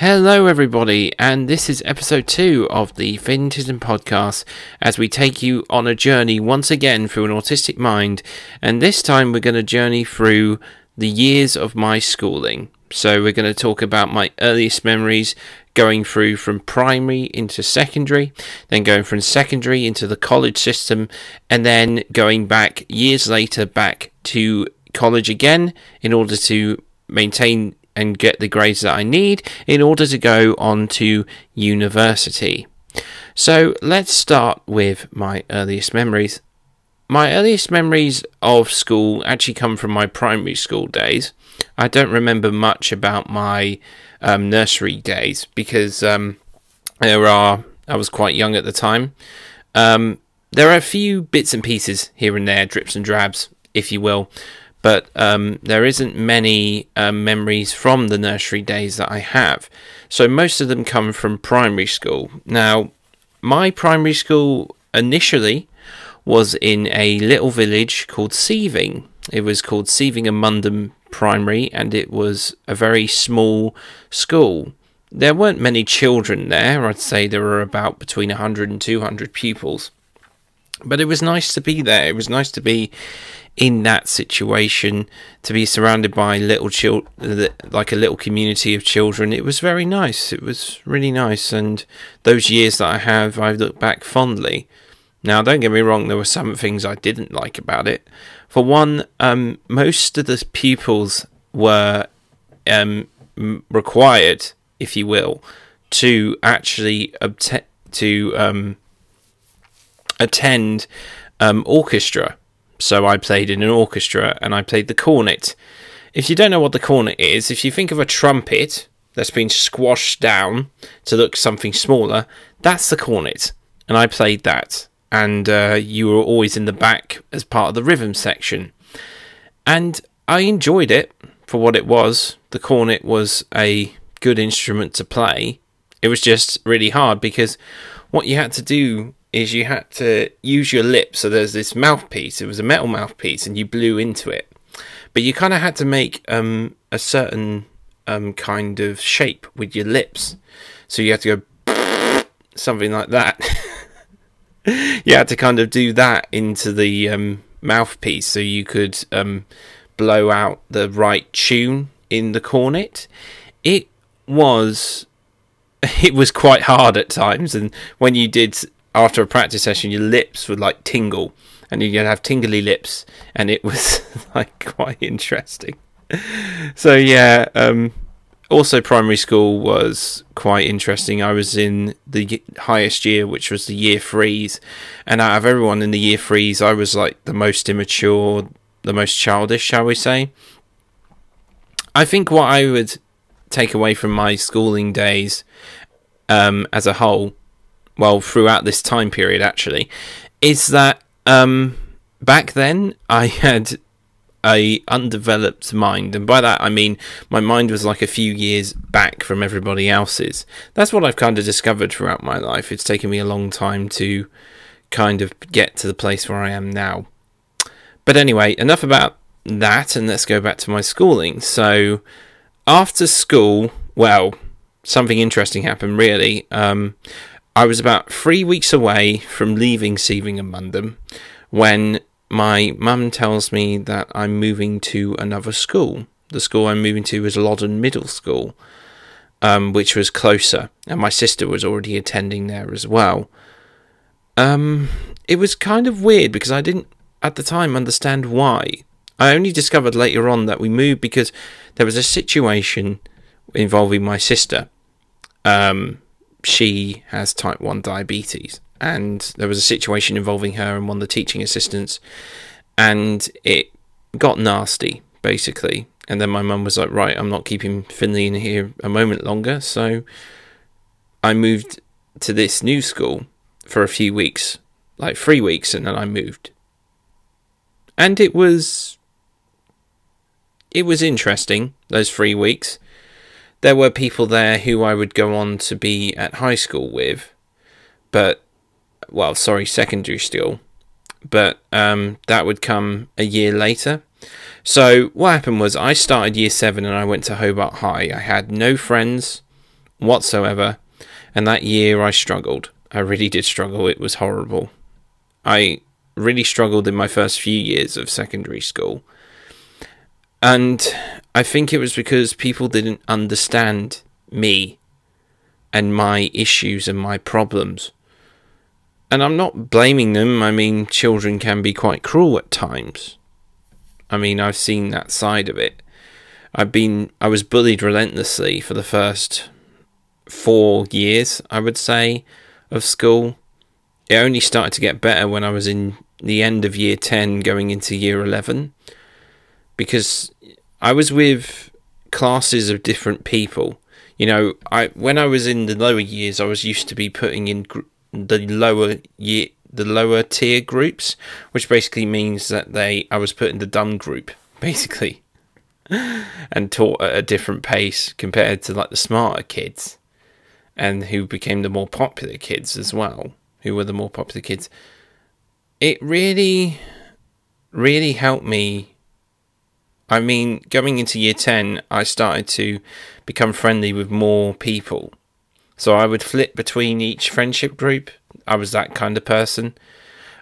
Hello, everybody, and this is episode two of the Fintism podcast as we take you on a journey once again through an autistic mind. And this time we're going to journey through the years of my schooling. So, we're going to talk about my earliest memories going through from primary into secondary, then going from secondary into the college system, and then going back years later back to college again in order to maintain and get the grades that I need in order to go on to university. So let's start with my earliest memories. My earliest memories of school actually come from my primary school days. I don't remember much about my um, nursery days because um, there are I was quite young at the time. Um, there are a few bits and pieces here and there, drips and drabs, if you will, but um, there isn't many um, memories from the nursery days that I have. So most of them come from primary school. Now, my primary school initially was in a little village called Seething. It was called Seething and Mundham Primary, and it was a very small school. There weren't many children there. I'd say there were about between 100 and 200 pupils. But it was nice to be there. It was nice to be in that situation to be surrounded by little children, like a little community of children. It was very nice. It was really nice, and those years that I have, I look back fondly. Now, don't get me wrong, there were some things I didn't like about it. For one, um, most of the pupils were um, required, if you will, to actually obtain to um, attend um, orchestra so I played in an orchestra and I played the cornet. If you don't know what the cornet is, if you think of a trumpet that's been squashed down to look something smaller, that's the cornet. And I played that. And uh, you were always in the back as part of the rhythm section. And I enjoyed it for what it was. The cornet was a good instrument to play. It was just really hard because what you had to do is you had to use your lips. So there's this mouthpiece. It was a metal mouthpiece, and you blew into it. But you kind of had to make um, a certain um, kind of shape with your lips. So you had to go something like that. you had to kind of do that into the um, mouthpiece so you could um, blow out the right tune in the cornet. It was it was quite hard at times and when you did after a practice session, your lips would like tingle, and you'd have tingly lips, and it was like quite interesting. So yeah, um, also primary school was quite interesting. I was in the highest year, which was the year threes, and out of everyone in the year threes, I was like the most immature, the most childish, shall we say? I think what I would take away from my schooling days um, as a whole well, throughout this time period, actually, is that um, back then I had a undeveloped mind. And by that I mean my mind was like a few years back from everybody else's. That's what I've kind of discovered throughout my life. It's taken me a long time to kind of get to the place where I am now. But anyway enough about that and let's go back to my schooling. So after school well something interesting happened really. Um, I was about three weeks away from leaving Seething and Mundham when my mum tells me that I'm moving to another school. The school I'm moving to is Loddon Middle School, um, which was closer, and my sister was already attending there as well. Um, it was kind of weird because I didn't at the time understand why. I only discovered later on that we moved because there was a situation involving my sister. Um, she has type 1 diabetes. And there was a situation involving her and one of the teaching assistants, and it got nasty, basically. And then my mum was like, Right, I'm not keeping Finley in here a moment longer. So I moved to this new school for a few weeks, like three weeks, and then I moved. And it was. It was interesting, those three weeks there were people there who I would go on to be at high school with, but well, sorry, secondary still, but um, that would come a year later. So what happened was I started year seven and I went to Hobart High. I had no friends whatsoever. And that year I struggled. I really did struggle. It was horrible. I really struggled in my first few years of secondary school. And I think it was because people didn't understand me and my issues and my problems. And I'm not blaming them. I mean, children can be quite cruel at times. I mean, I've seen that side of it. I've been I was bullied relentlessly for the first 4 years, I would say, of school. It only started to get better when I was in the end of year 10 going into year 11 because I was with classes of different people. You know, I when I was in the lower years, I was used to be putting in gr- the lower year, the lower tier groups, which basically means that they I was put in the dumb group, basically, and taught at a different pace compared to like the smarter kids, and who became the more popular kids as well, who were the more popular kids. It really, really helped me I mean, going into year 10, I started to become friendly with more people. So I would flip between each friendship group. I was that kind of person.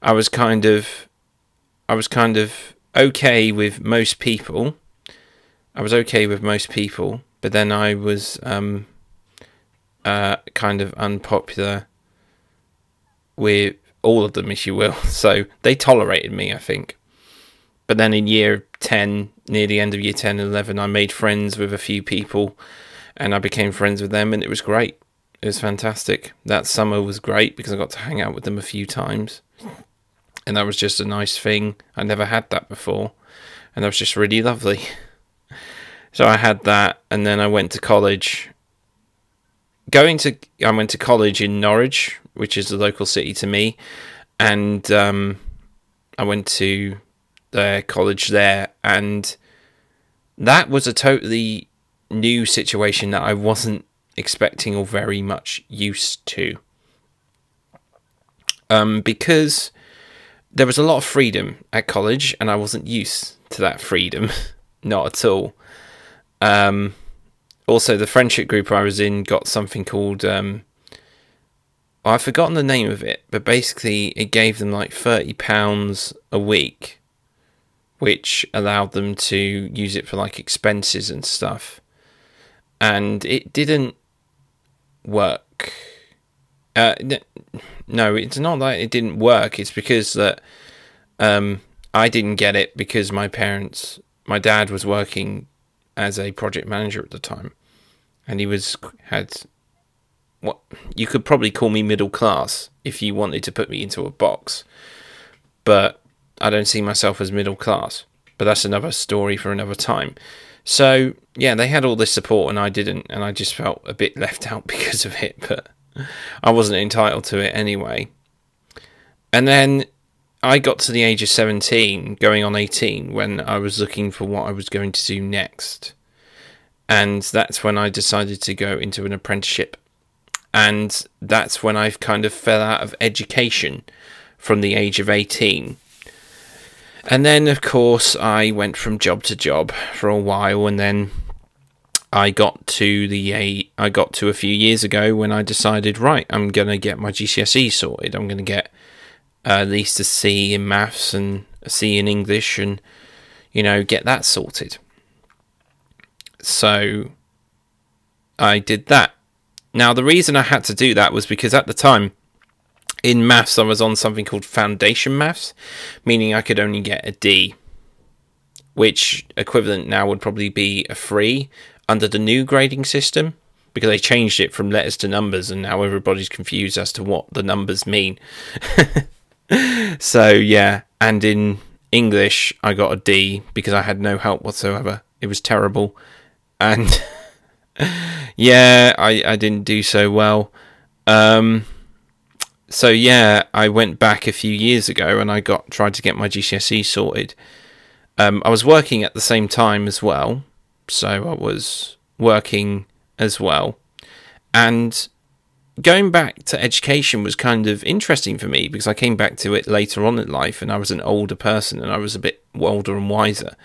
I was kind of I was kind of okay with most people. I was okay with most people, but then I was um, uh, kind of unpopular with all of them, if you will. So they tolerated me, I think. But then in year 10, near the end of year 10 and 11, I made friends with a few people and I became friends with them, and it was great. It was fantastic. That summer was great because I got to hang out with them a few times. And that was just a nice thing. I never had that before. And that was just really lovely. So I had that, and then I went to college. Going to, I went to college in Norwich, which is the local city to me, and um, I went to their college there, and that was a totally new situation that I wasn't expecting or very much used to. Um, because there was a lot of freedom at college, and I wasn't used to that freedom, not at all. Um, also, the friendship group I was in got something called um, I've forgotten the name of it, but basically, it gave them like thirty pounds a week which allowed them to use it for like expenses and stuff. And it didn't work. Uh, no, it's not that it didn't work. It's because that um, I didn't get it because my parents, my dad was working as a project manager at the time, and he was had what you could probably call me middle class if you wanted to put me into a box, but I don't see myself as middle class, but that's another story for another time. So, yeah, they had all this support and I didn't, and I just felt a bit left out because of it, but I wasn't entitled to it anyway. And then I got to the age of 17, going on 18, when I was looking for what I was going to do next. And that's when I decided to go into an apprenticeship. And that's when I've kind of fell out of education from the age of 18 and then, of course, I went from job to job for a while, and then I got to the I got to a few years ago when I decided, right, I'm gonna get my GCSE sorted. I'm gonna get uh, at least a C in maths and a C in English, and you know, get that sorted. So I did that. Now, the reason I had to do that was because at the time in maths, I was on something called foundation maths, meaning I could only get a D, which equivalent now would probably be a three under the new grading system because they changed it from letters to numbers and now everybody's confused as to what the numbers mean. so, yeah, and in English, I got a D because I had no help whatsoever. It was terrible. And yeah, I, I didn't do so well. Um, so yeah, I went back a few years ago and I got tried to get my GCSE sorted. Um, I was working at the same time as well, so I was working as well, and going back to education was kind of interesting for me because I came back to it later on in life and I was an older person and I was a bit older and wiser.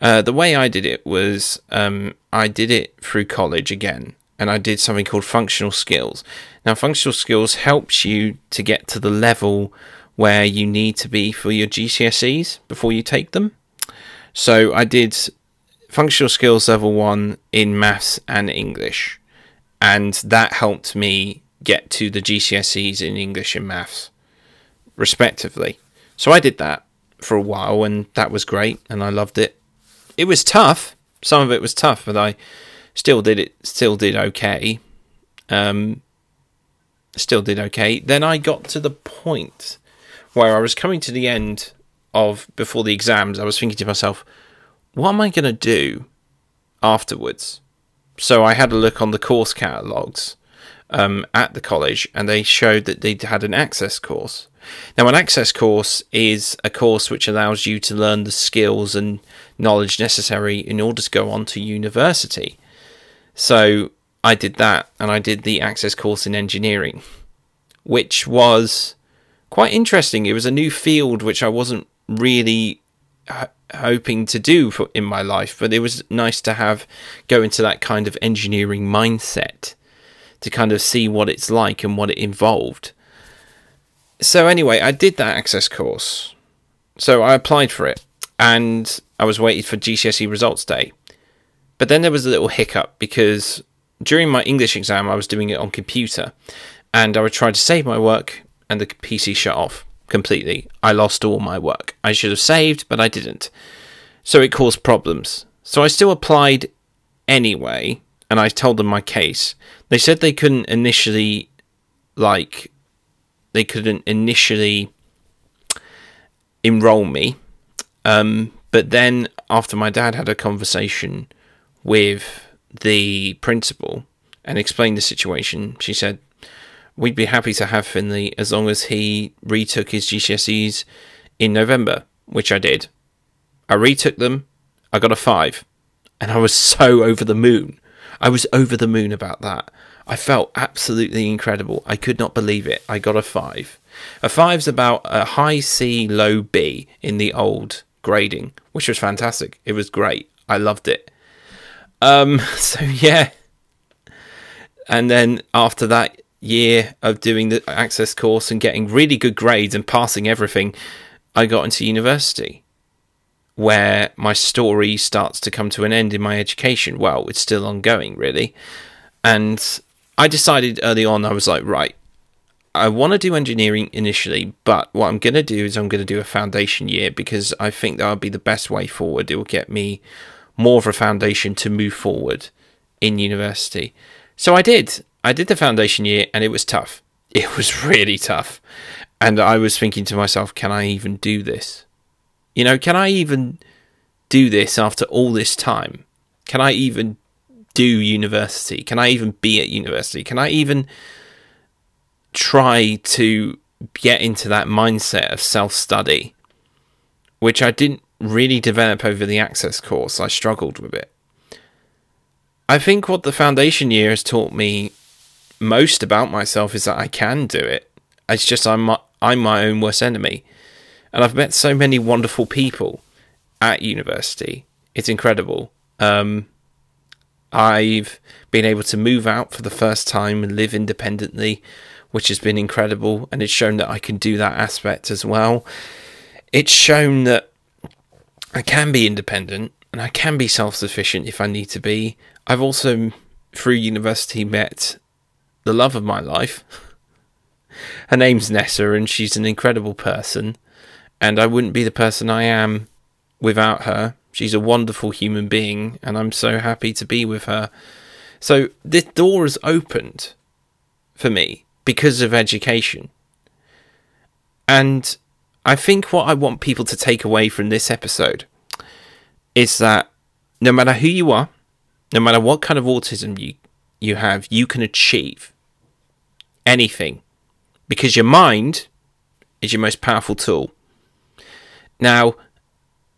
Uh, the way I did it was um, I did it through college again, and I did something called functional skills. Now, functional skills helps you to get to the level where you need to be for your GCSEs before you take them. So I did functional skills level one in maths and English, and that helped me get to the GCSEs in English and maths, respectively. So I did that for a while, and that was great, and I loved it. It was tough. Some of it was tough, but I still did it. Still did okay. Um, still did okay. Then I got to the point where I was coming to the end of before the exams, I was thinking to myself, what am I going to do afterwards? So I had a look on the course catalogues um, at the college, and they showed that they had an access course. Now, an access course is a course which allows you to learn the skills and knowledge necessary in order to go on to university. So I did that, and I did the access course in engineering, which was quite interesting. It was a new field which I wasn't really h- hoping to do for, in my life, but it was nice to have go into that kind of engineering mindset to kind of see what it's like and what it involved. So anyway, I did that access course. So I applied for it and I was waiting for GCSE results day. But then there was a little hiccup because during my English exam I was doing it on computer and I would try to save my work and the PC shut off completely. I lost all my work. I should have saved, but I didn't. So it caused problems. So I still applied anyway, and I told them my case. They said they couldn't initially, like, they couldn't initially enroll me. Um, but then after my dad had a conversation with the principal and explained the situation, she said, we'd be happy to have Finley as long as he retook his GCSEs in November, which I did. I retook them, I got a five, and I was so over the moon. I was over the moon about that. I felt absolutely incredible. I could not believe it. I got a five. A five's about a high C, low B in the old grading, which was fantastic. It was great. I loved it. Um, so yeah. And then after that, year of doing the access course and getting really good grades and passing everything, I got into university where my story starts to come to an end in my education. Well, it's still ongoing, really. And I decided early on, I was like, right, I want to do engineering initially, but what I'm going to do is I'm going to do a foundation year because I think that would be the best way forward. It will get me more of a foundation to move forward in university. So I did. I did the foundation year and it was tough. It was really tough. And I was thinking to myself, can I even do this? You know, can I even do this after all this time? Can I even do university? Can I even be at university? Can I even try to get into that mindset of self study, which I didn't really develop over the access course? I struggled with it. I think what the foundation year has taught me most about myself is that I can do it. It's just I'm my, I'm my own worst enemy, and I've met so many wonderful people at university. It's incredible. Um, I've been able to move out for the first time and live independently, which has been incredible, and it's shown that I can do that aspect as well. It's shown that I can be independent and I can be self sufficient if I need to be. I've also, through university, met the love of my life. Her name's Nessa, and she's an incredible person. And I wouldn't be the person I am without her. She's a wonderful human being, and I'm so happy to be with her. So, this door has opened for me because of education. And I think what I want people to take away from this episode is that no matter who you are, no matter what kind of autism you you have, you can achieve anything because your mind is your most powerful tool. Now,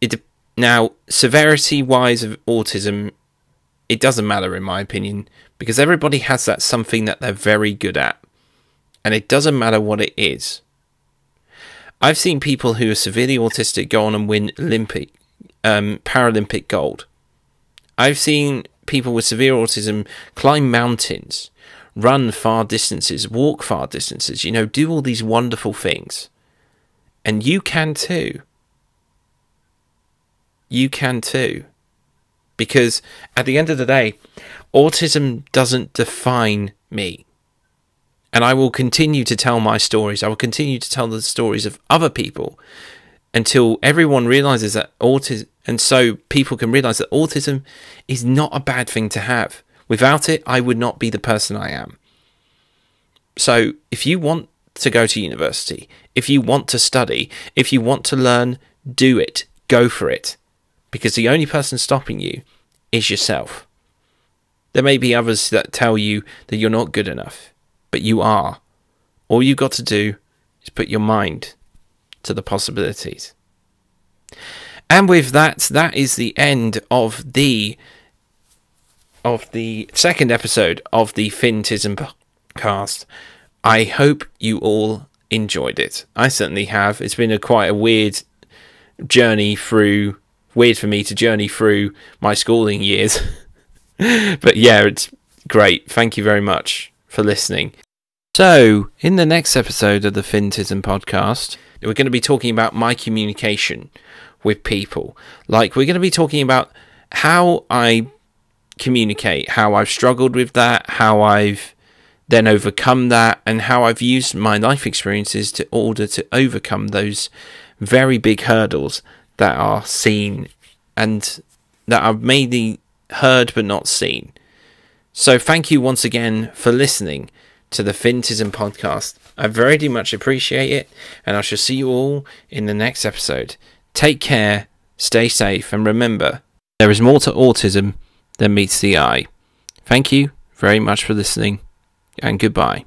it now severity wise of autism, it doesn't matter in my opinion because everybody has that something that they're very good at, and it doesn't matter what it is. I've seen people who are severely autistic go on and win Olympic, um, Paralympic gold. I've seen people with severe autism climb mountains, run far distances, walk far distances, you know, do all these wonderful things. And you can too. You can too. Because at the end of the day, autism doesn't define me. And I will continue to tell my stories. I will continue to tell the stories of other people until everyone realizes that autism, and so people can realize that autism is not a bad thing to have. Without it, I would not be the person I am. So, if you want to go to university, if you want to study, if you want to learn, do it. Go for it. Because the only person stopping you is yourself. There may be others that tell you that you're not good enough, but you are. All you've got to do is put your mind to the possibilities. And with that, that is the end of the of the second episode of the Fintism podcast. I hope you all enjoyed it. I certainly have. It's been a quite a weird journey through weird for me to journey through my schooling years. but yeah, it's great. Thank you very much for listening. So, in the next episode of the Fintism podcast, we're going to be talking about my communication with people. Like, we're going to be talking about how I communicate, how I've struggled with that, how I've then overcome that, and how I've used my life experiences to order to overcome those very big hurdles that are seen and that are mainly heard but not seen. So, thank you once again for listening to the Fintism podcast. I very much appreciate it, and I shall see you all in the next episode. Take care, stay safe, and remember there is more to autism than meets the eye. Thank you very much for listening, and goodbye.